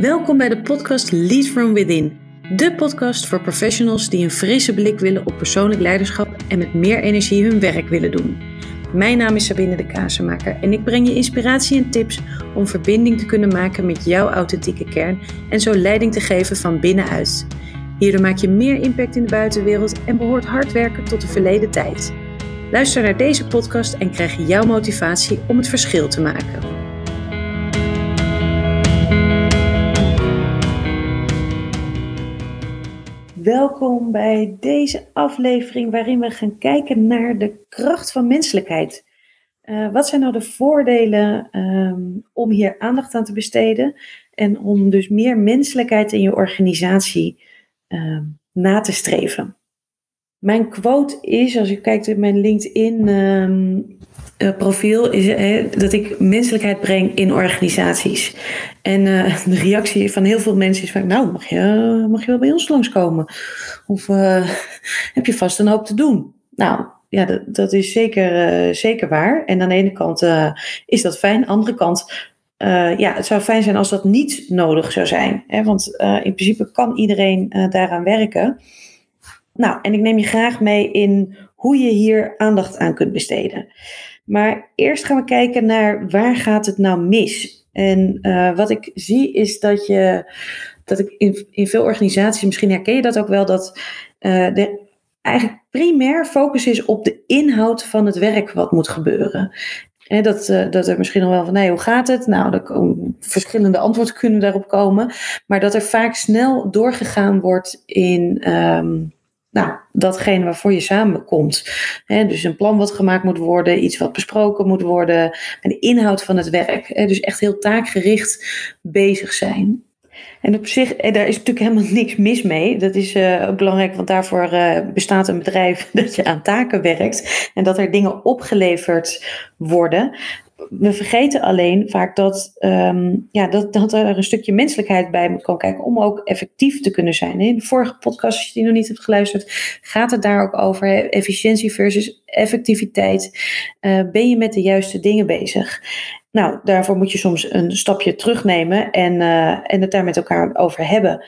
Welkom bij de podcast Lead From Within. De podcast voor professionals die een frisse blik willen op persoonlijk leiderschap en met meer energie hun werk willen doen. Mijn naam is Sabine de Kazenmaker en ik breng je inspiratie en tips om verbinding te kunnen maken met jouw authentieke kern en zo leiding te geven van binnenuit. Hierdoor maak je meer impact in de buitenwereld en behoort hard werken tot de verleden tijd. Luister naar deze podcast en krijg jouw motivatie om het verschil te maken. Welkom bij deze aflevering waarin we gaan kijken naar de kracht van menselijkheid. Uh, wat zijn nou de voordelen um, om hier aandacht aan te besteden en om dus meer menselijkheid in je organisatie um, na te streven? Mijn quote is, als je kijkt in mijn LinkedIn um, uh, profiel, is uh, dat ik menselijkheid breng in organisaties. En uh, de reactie van heel veel mensen is van, nou, mag je, mag je wel bij ons langskomen? Of heb je vast een hoop te doen? Nou, ja, dat, dat is zeker, zeker waar. En aan de ene kant is dat fijn, aan de andere kant ja, het zou fijn zijn als dat niet nodig zou zijn. Hè? Want in principe kan iedereen daaraan werken. Nou, en ik neem je graag mee in hoe je hier aandacht aan kunt besteden. Maar eerst gaan we kijken naar waar gaat het nou mis? En uh, wat ik zie is dat je, dat ik in, veel organisaties, misschien herken je dat ook wel, dat uh, de eigenlijk primair focus is op de inhoud van het werk wat moet gebeuren. He, dat, uh, dat er misschien nog wel van, nee, hoe gaat het? Nou, er verschillende antwoorden kunnen daarop komen. Maar dat er vaak snel doorgegaan wordt in um, nou, datgene waarvoor je samenkomt. Dus een plan wat gemaakt moet worden, iets wat besproken moet worden, en de inhoud van het werk. Dus echt heel taakgericht bezig zijn. En op zich, daar is natuurlijk helemaal niks mis mee. Dat is uh, ook belangrijk, want daarvoor uh, bestaat een bedrijf dat je aan taken werkt en dat er dingen opgeleverd worden we vergeten alleen vaak dat, um, ja, dat, dat er een stukje menselijkheid bij moet komen kijken om ook effectief te kunnen zijn. In de vorige podcast, als je die nog niet hebt geluisterd, gaat het daar ook over. Efficiëntie versus effectiviteit. Uh, ben je met de juiste dingen bezig? Nou, daarvoor moet je soms een stapje terugnemen en, uh, en het daar met elkaar over hebben.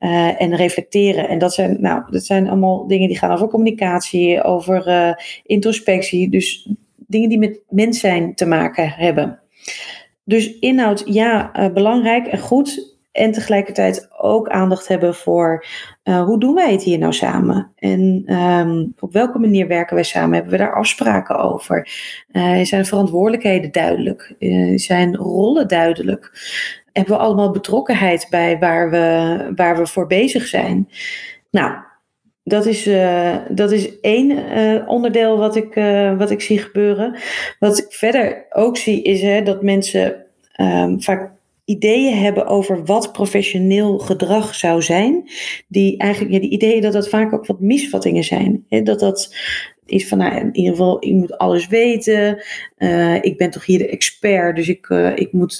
Uh, en reflecteren. En dat zijn, nou, dat zijn allemaal dingen die gaan over communicatie, over introspectie. Dus dingen die met mens zijn te maken hebben. Dus inhoud, ja, uh, belangrijk en goed. En tegelijkertijd ook aandacht hebben voor uh, hoe doen wij het hier nou samen? En um, op welke manier werken wij samen? Hebben we daar afspraken over? Uh, zijn verantwoordelijkheden duidelijk? zijn rollen duidelijk? Hebben we allemaal betrokkenheid bij waar we, waar we voor bezig zijn? Nou, dat is, uh, dat is één uh, onderdeel wat ik, uh, wat ik zie gebeuren. Wat ik verder ook zie is hè, dat mensen um, vaak ideeën hebben over wat professioneel gedrag zou zijn. Die eigenlijk, ja, die ideeën dat dat vaak ook wat misvattingen zijn. Hè, dat dat is van, nou, in ieder geval, je moet alles weten. ik ben toch hier de expert, dus ik, ik moet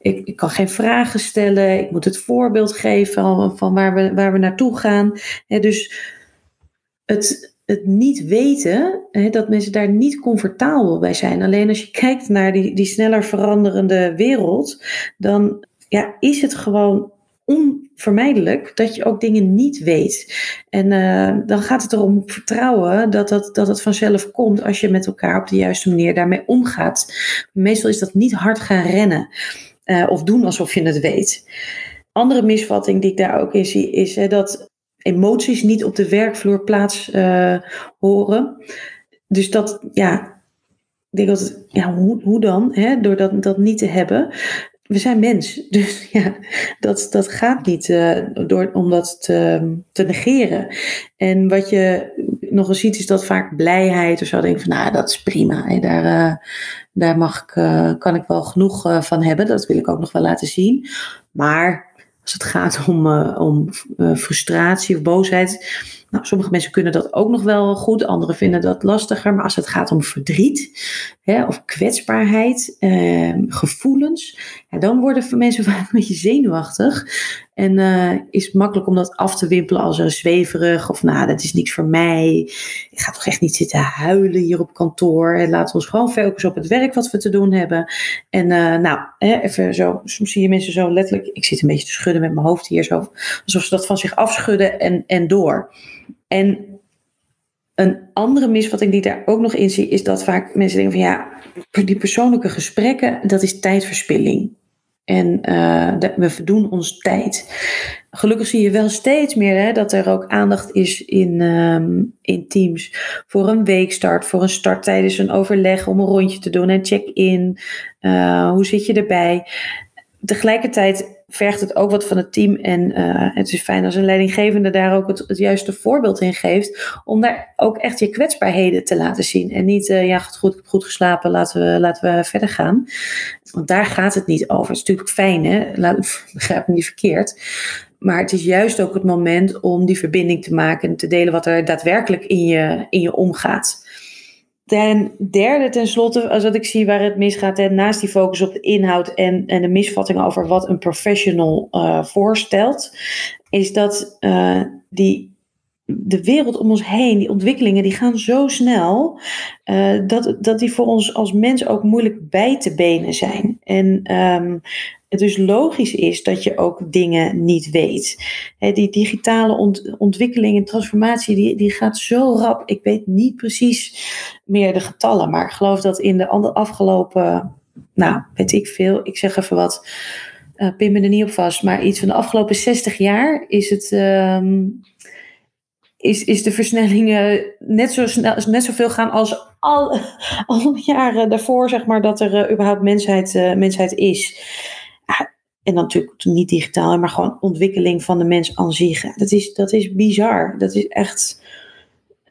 ik, kan geen vragen stellen. Ik moet het voorbeeld geven van waar we, waar we naartoe gaan. dus het, het niet weten, dat mensen daar niet comfortabel bij zijn. Alleen als je kijkt naar die, die sneller veranderende wereld, dan ja, is het gewoon onvermijdelijk dat je ook dingen niet weet. En uh, dan gaat het erom vertrouwen dat dat, dat het vanzelf komt als je met elkaar op de juiste manier daarmee omgaat. Meestal is dat niet hard gaan rennen uh, of doen alsof je het weet. Andere misvatting die ik daar ook in zie is dat emoties niet op de werkvloer plaats uh, horen. Dus dat, ja, ik denk dat, ja, hoe, hoe dan, hè, door dat, dat niet te hebben? We zijn mens, dus ja, dat, dat gaat niet uh, door, om dat te, te negeren. En wat je nog eens ziet, is dat vaak blijheid of zo. Denk van, nou, dat is prima. Hè, daar, uh, daar mag ik, uh, kan ik wel genoeg van hebben. Dat wil ik ook nog wel laten zien. Maar als het gaat om, om frustratie of boosheid. Nou, sommige mensen kunnen dat ook nog wel goed, anderen vinden dat lastiger. Maar als het gaat om verdriet, hè, of kwetsbaarheid, ehm, gevoelens, dan worden mensen vaak een beetje zenuwachtig. En uh, is makkelijk om dat af te wimpelen als een zweverig of nou, dat is niks voor mij. Ik ga toch echt niet zitten huilen hier op kantoor. En laten we ons gewoon focussen op het werk wat we te doen hebben. En uh, nou, hè, even zo, soms zie je mensen zo letterlijk, ik zit een beetje te schudden met mijn hoofd hier zo, alsof ze dat van zich afschudden en, en door. En een andere misvatting die daar ook nog in zie, is dat vaak mensen denken van ja, die persoonlijke gesprekken, dat is tijdverspilling. En uh, we verdoen ons tijd. Gelukkig zie je wel steeds meer hè, dat er ook aandacht is in, um, in teams voor een weekstart, voor een start tijdens een overleg om een rondje te doen en check-in. Uh, hoe zit je erbij? Tegelijkertijd vergt het ook wat van het team. En uh, het is fijn als een leidinggevende daar ook het, het, juiste voorbeeld in geeft. Om daar ook echt je kwetsbaarheden te laten zien. En niet, uh, ja, goed, ik heb goed geslapen, laten we, laten we verder gaan. Want daar gaat het niet over. Het is natuurlijk fijn, hè? Laat, begrijp me niet verkeerd. Maar het is juist ook het moment om die verbinding te maken en te delen wat er daadwerkelijk in je, in je omgaat. Ten derde, tenslotte, als wat ik zie waar het misgaat, hè, naast die focus op de inhoud en, en de misvatting over wat een professional uh, voorstelt, is dat uh, die, de wereld om ons heen, die ontwikkelingen, die gaan zo snel, uh, dat, dat die voor ons als mens ook moeilijk bij te benen zijn. En um, het dus logisch is dat je ook dingen niet weet. die digitale ont ontwikkeling en transformatie, die, die gaat zo rap. Ik weet niet precies meer de getallen, maar ik geloof dat in de afgelopen, nou, weet ik veel, ik zeg even wat, uh, me er niet op vast, maar iets van de afgelopen 60 jaar is het. Um, is, is de versnellingen net zo snel, net zoveel gaan als al, al jaren daarvoor, zeg maar, dat er uh, überhaupt mensheid, uh, mensheid is en dan natuurlijk niet digitaal, maar gewoon ontwikkeling van de mens aan zich. Dat is, dat is bizar. Dat is echt.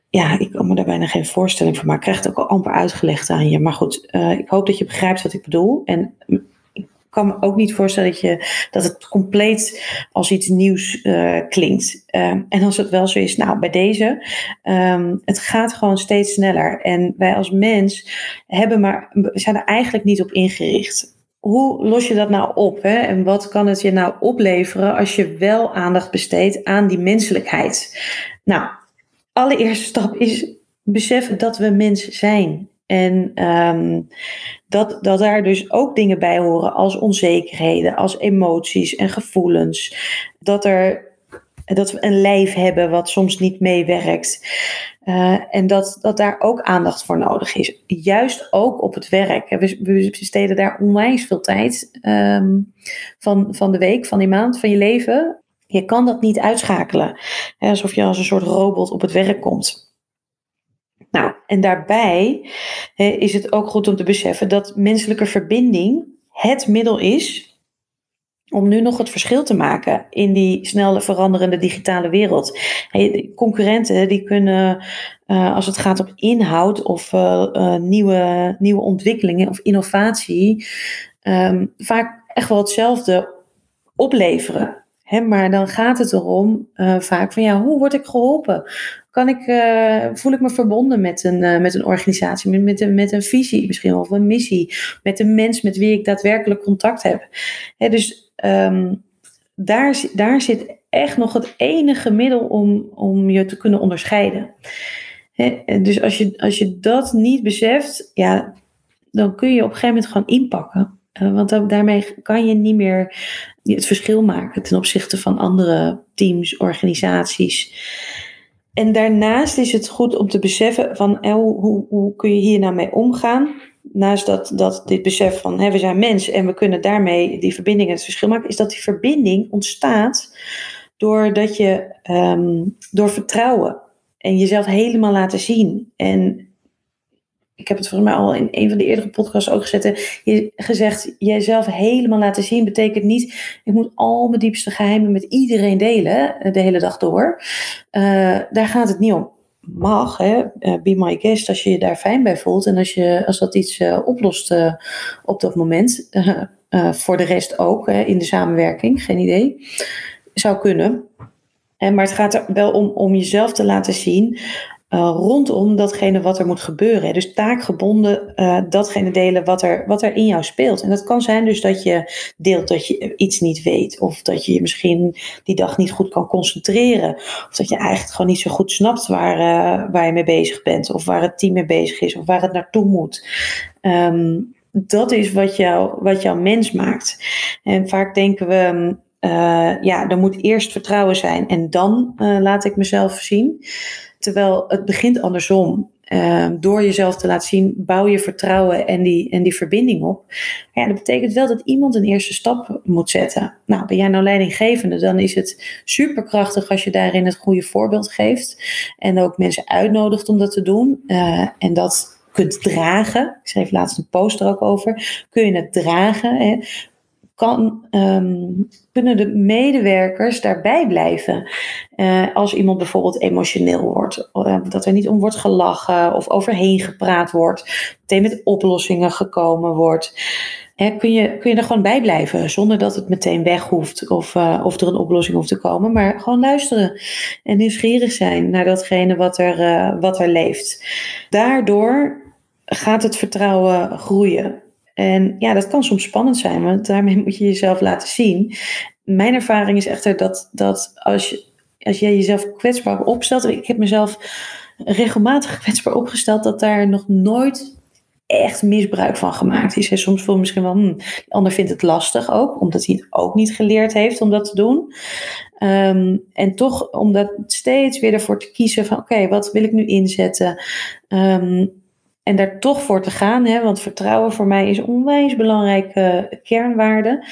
Ja, ik kan me daar bijna geen voorstelling van maken. Ik krijg het ook al amper uitgelegd aan je. Maar goed, uh, ik hoop dat je begrijpt wat ik bedoel. En kan me ook niet voorstellen dat, je, dat het compleet als iets nieuws uh, klinkt. Um, en als het wel zo is, nou bij deze, um, het gaat gewoon steeds sneller. En wij als mens hebben maar, zijn er eigenlijk niet op ingericht hoe los je dat nou op? Hè? En wat kan het je nou opleveren als je wel aandacht besteedt aan die menselijkheid? Nou, allereerste stap is beseffen dat we mens zijn. En um, dat, dat daar dus ook dingen bij horen als onzekerheden, als emoties en gevoelens. Dat, er, dat we een lijf hebben wat soms niet meewerkt. Uh, en dat, dat daar ook aandacht voor nodig is. Juist ook op het werk. We, we besteden daar onwijs veel tijd um, van, van de week, van die maand, van je leven. Je kan dat niet uitschakelen. Alsof je als een soort robot op het werk komt. Nou, en daarbij he, is het ook goed om te beseffen dat menselijke verbinding het middel is om nu nog het verschil te maken in die snel veranderende digitale wereld. Hey, concurrenten die kunnen, uh, als het gaat om inhoud of uh, uh, nieuwe, nieuwe ontwikkelingen of innovatie, um, vaak echt wel hetzelfde opleveren. He, maar dan gaat het erom vaak van ja, hoe word ik geholpen? Ik, voel ik me verbonden met een, met een organisatie, met, met, een, met een visie misschien of een missie, met een mens met wie ik daadwerkelijk contact heb. He, dus um, daar, daar zit echt nog het enige middel om, om je te kunnen onderscheiden. dus als je, als je dat niet beseft, ja, dan kun je op een gegeven moment gewoon inpakken. Uh, want daarmee kan je niet meer het verschil maken ten opzichte van andere teams, organisaties. En daarnaast is het goed om te beseffen van hoe, hoe, kun je hier nou mee omgaan naast dat, dat dit besef van hè, we zijn mens en we kunnen daarmee die verbinding het verschil maken, is dat die verbinding ontstaat doordat je um, door vertrouwen en jezelf helemaal laten zien. En ik heb het volgens mij al in een van de eerdere podcasts ook gezet. Je, gezegd, jezelf helemaal laten zien betekent niet, ik moet al mijn diepste geheimen met iedereen delen eh, de hele dag door. Uh, daar gaat het niet om mag, hè, eh, be my guest, als je je daar fijn bij voelt en als, je, als dat iets oplost op dat moment. Voor de rest ook in de samenwerking, geen idee. Zou kunnen. En, maar het gaat er wel om, om jezelf te laten zien uh, rondom datgene wat er moet gebeuren. Dus taakgebonden uh, datgene delen wat er, wat er in jou speelt. En dat kan zijn dus dat je deelt dat je iets niet weet. Of dat je je misschien die dag niet goed kan concentreren. Of dat je eigenlijk gewoon niet zo goed snapt waar, uh, waar je mee bezig bent. Of waar het team mee bezig is. Of waar het naartoe moet. Um, dat is wat jou, wat jou mens maakt. En vaak denken we, uh, ja, er moet eerst vertrouwen zijn en dan uh, laat ik mezelf zien. Terwijl het begint andersom. Uh, door jezelf te laten zien, bouw je vertrouwen en die, en die verbinding op. Ja, dat betekent wel dat iemand een eerste stap moet zetten. Nou, ben jij nou leidinggevende, dan is het superkrachtig als je daarin het goede voorbeeld geeft. En ook mensen uitnodigt om dat te doen. Uh, en dat kunt dragen. Ik schreef laatst een post er ook over. Kun je het dragen? Hè? Kan, um, kunnen de medewerkers daarbij blijven? Uh, als iemand bijvoorbeeld emotioneel wordt, uh, dat er niet om wordt gelachen of overheen gepraat wordt, meteen met oplossingen gekomen wordt. Hè, kun, je, kun je er gewoon bij blijven zonder dat het meteen weg hoeft of, uh, of er een oplossing hoeft te komen, maar gewoon luisteren en nieuwsgierig zijn naar datgene wat er, wat er leeft. Daardoor gaat het vertrouwen groeien. En ja, dat kan soms spannend zijn, want daarmee moet je jezelf laten zien. Mijn ervaring is echter dat, dat als, als jij jezelf kwetsbaar opstelt, ik heb mezelf regelmatig kwetsbaar opgesteld, dat daar nog nooit echt misbruik van gemaakt is. En soms voel je misschien wel, hm, die ander vindt het lastig ook, omdat hij het ook niet geleerd heeft om dat te doen. Um, en toch om dat steeds weer ervoor te kiezen van, oké, wat wil ik nu inzetten? Um, en daar toch voor te gaan, hè, want vertrouwen voor mij is onwijs belangrijke kernwaarde.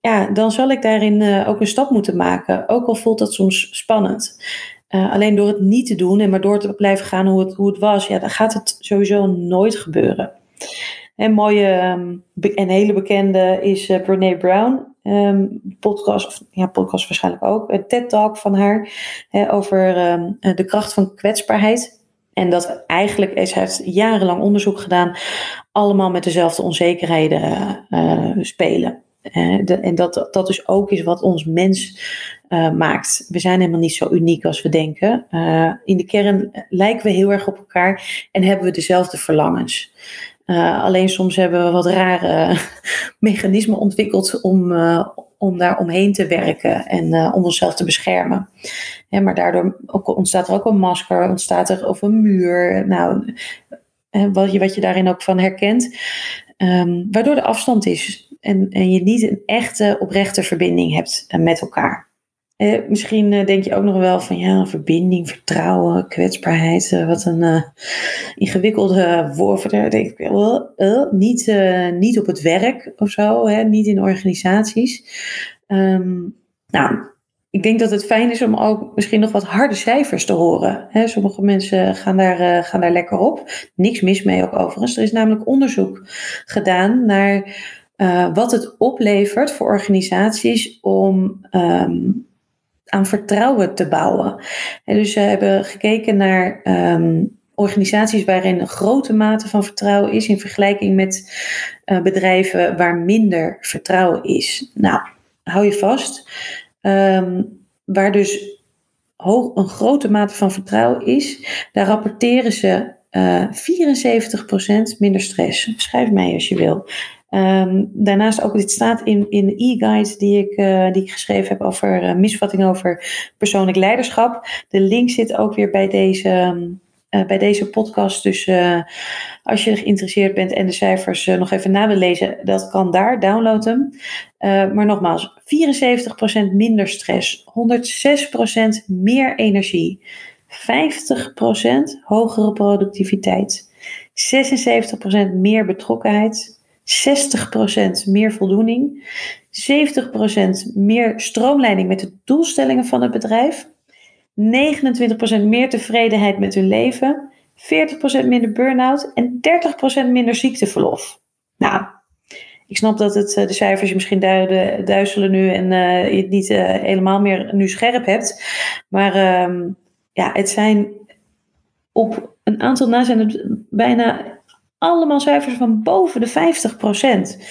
Ja, dan zal ik daarin uh, ook een stap moeten maken. Ook al voelt dat soms spannend. Uh, alleen door het niet te doen en maar door te blijven gaan hoe het, hoe het was, ja, dan gaat het sowieso nooit gebeuren. Een mooie um, en hele bekende is uh, Brene Brown. Um, podcast, of ja, podcast waarschijnlijk ook. Een TED-talk van haar hè, over um, de kracht van kwetsbaarheid. En dat eigenlijk is, heeft jarenlang onderzoek gedaan, allemaal met dezelfde onzekerheden uh, spelen. De, en dat dat dus ook is wat ons mens uh, maakt. We zijn helemaal niet zo uniek als we denken. in de kern lijken we heel erg op elkaar en hebben we dezelfde verlangens. Alleen soms hebben we wat rare mechanismen ontwikkeld om, om daar omheen te werken en uh, om onszelf te beschermen. Maar daardoor ontstaat er ook een masker, ontstaat er of een muur. Nou, wat je, wat je daarin ook van herkent. Um, waardoor de afstand is en, en je niet een echte, oprechte verbinding hebt uh, met elkaar. Eh, misschien uh, denk je ook nog wel van ja, verbinding, vertrouwen, kwetsbaarheid. Uh, wat een uh, ingewikkelde woord. Daar denk ik niet, niet op het werk of zo, hè, niet in organisaties. Um, nou, ik denk dat het fijn is om ook misschien nog wat harde cijfers te horen. Hè, sommige mensen gaan daar, gaan daar lekker op. Niks mis mee ook overigens. Er is namelijk onderzoek gedaan naar wat het oplevert voor organisaties om. Um, aan vertrouwen te bouwen. En dus we hebben gekeken naar um, organisaties waarin een grote mate van vertrouwen is in vergelijking met uh, bedrijven waar minder vertrouwen is. Nou, hou je vast. Um, waar dus hoog, een grote mate van vertrouwen is, daar rapporteren ze uh, 74% minder stress. Schrijf mij als je wil. Um, daarnaast ook, dit staat in, in de e-guide die, ik, uh, die ik geschreven heb over uh, misvatting over persoonlijk leiderschap. De link zit ook weer bij deze, uh, bij deze podcast. Dus als je geïnteresseerd bent en de cijfers nog even na wil lezen, dat kan daar, download hem. maar nogmaals, 74% minder stress, 106% meer energie, 50% hogere productiviteit, 76% meer betrokkenheid. 60% meer voldoening, 70% meer stroomleiding met de doelstellingen van het bedrijf, 29% meer tevredenheid met hun leven, 40% minder burn-out en 30% minder ziekteverlof. Nou, ik snap dat het, eh, de cijfers je misschien duizelen nu en uh, je het niet uh, helemaal meer nu scherp hebt. Maar um, ja, het zijn op een aantal na zijn het bijna allemaal cijfers van boven de 50%.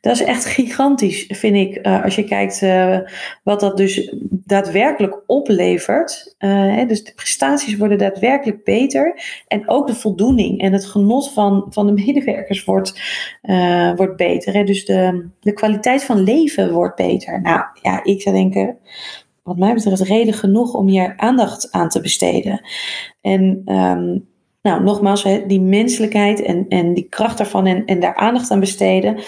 Dat is echt gigantisch, vind ik, uh, als je kijkt uh, wat dat dus daadwerkelijk oplevert. Uh, dus de prestaties worden daadwerkelijk beter. En ook de voldoening en het genot van, van de medewerkers wordt, wordt beter. Dus de, de kwaliteit van leven wordt beter. Nou ja, ik zou denken, wat mij betreft, reden genoeg om hier aandacht aan te besteden. En um, nou, nogmaals, die menselijkheid en, en die kracht daarvan en, en daar aandacht aan besteden,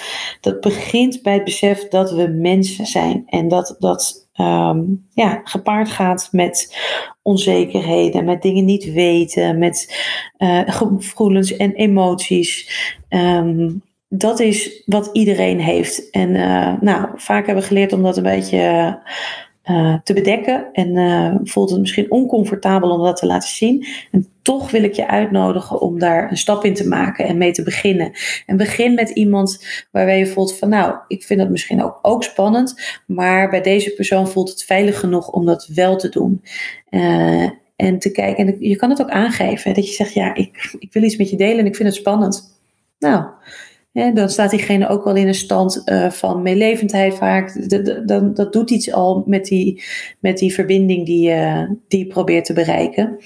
dat begint bij het besef dat we mensen zijn. En dat dat um, ja, gepaard gaat met onzekerheden, met dingen niet weten, met uh, gevoelens en emoties. Um, dat is wat iedereen heeft. En uh, nou, vaak hebben we geleerd om dat een beetje uh, te bedekken. En uh, voelt het misschien oncomfortabel om dat te laten zien. En toch wil ik je uitnodigen om daar een stap in te maken en mee te beginnen. En begin met iemand waarbij je voelt van nou, ik vind dat misschien ook, ook spannend. Maar bij deze persoon voelt het veilig genoeg om dat wel te doen. Uh, en te kijken, en je kan het ook aangeven. Dat je zegt, ja, ik, ik wil iets met je delen en ik vind het spannend. Nou, dan staat diegene ook wel in een stand uh, van meelevendheid vaak. Dan, dat doet iets al met die, met die verbinding die, uh, die je probeert te bereiken.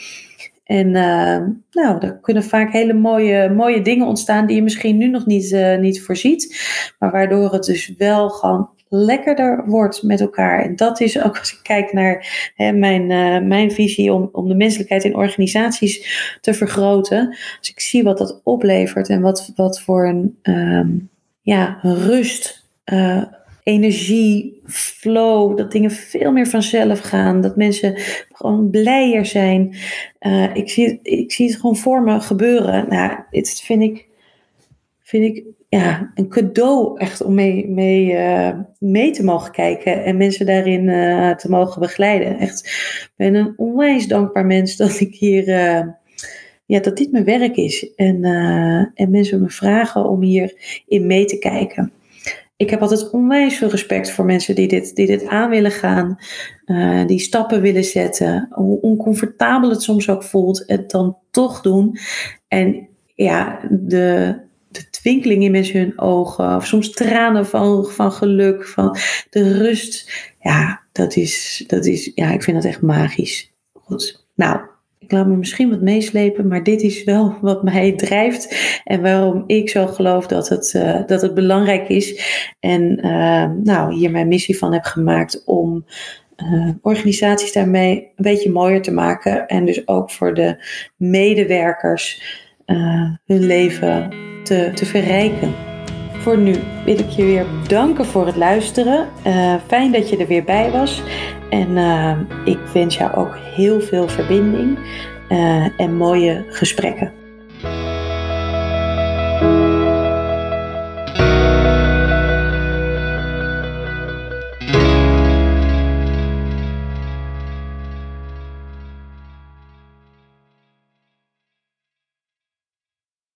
En uh, nou, er kunnen vaak hele mooie, mooie dingen ontstaan die je misschien nu nog niet, niet voorziet. Maar waardoor het dus wel gewoon lekkerder wordt met elkaar. En dat is ook als ik kijk naar hè, mijn, uh, mijn visie om, om de menselijkheid in organisaties te vergroten. Als ik zie wat dat oplevert en wat, wat voor een um, ja, rust, uh, energie, flow, dat dingen veel meer vanzelf gaan. Dat mensen gewoon blijer zijn. Uh, ik, zie, ik zie het gewoon voor me gebeuren. Nou, dit vind ik, vind ik ja, een cadeau echt om mee, mee, uh, mee te mogen kijken en mensen daarin uh, te mogen begeleiden. Echt, ik ben een onwijs dankbaar mens dat ik hier, uh, ja, dat dit mijn werk is. En, en mensen me vragen om hierin mee te kijken. Ik heb altijd onwijs veel respect voor mensen die dit, die dit aan willen gaan, die stappen willen zetten. Hoe oncomfortabel het soms ook voelt, het dan toch doen. En ja, de, de twinkeling in mensen hun ogen. Of soms tranen van, van geluk, van de rust. Ja, dat is, dat is, ja, ik vind dat echt magisch. Goed. Nou, ik laat me misschien wat meeslepen, maar dit is wel wat mij drijft. En waarom ik zo geloof dat het, uh, dat het belangrijk is. En uh, nou, hier mijn missie van heb gemaakt om uh, organisaties daarmee een beetje mooier te maken. En dus ook voor de medewerkers hun leven te, te verrijken. Voor nu wil ik je weer bedanken voor het luisteren. Uh, fijn dat je er weer bij was. En uh, ik wens jou ook heel veel verbinding uh, en mooie gesprekken.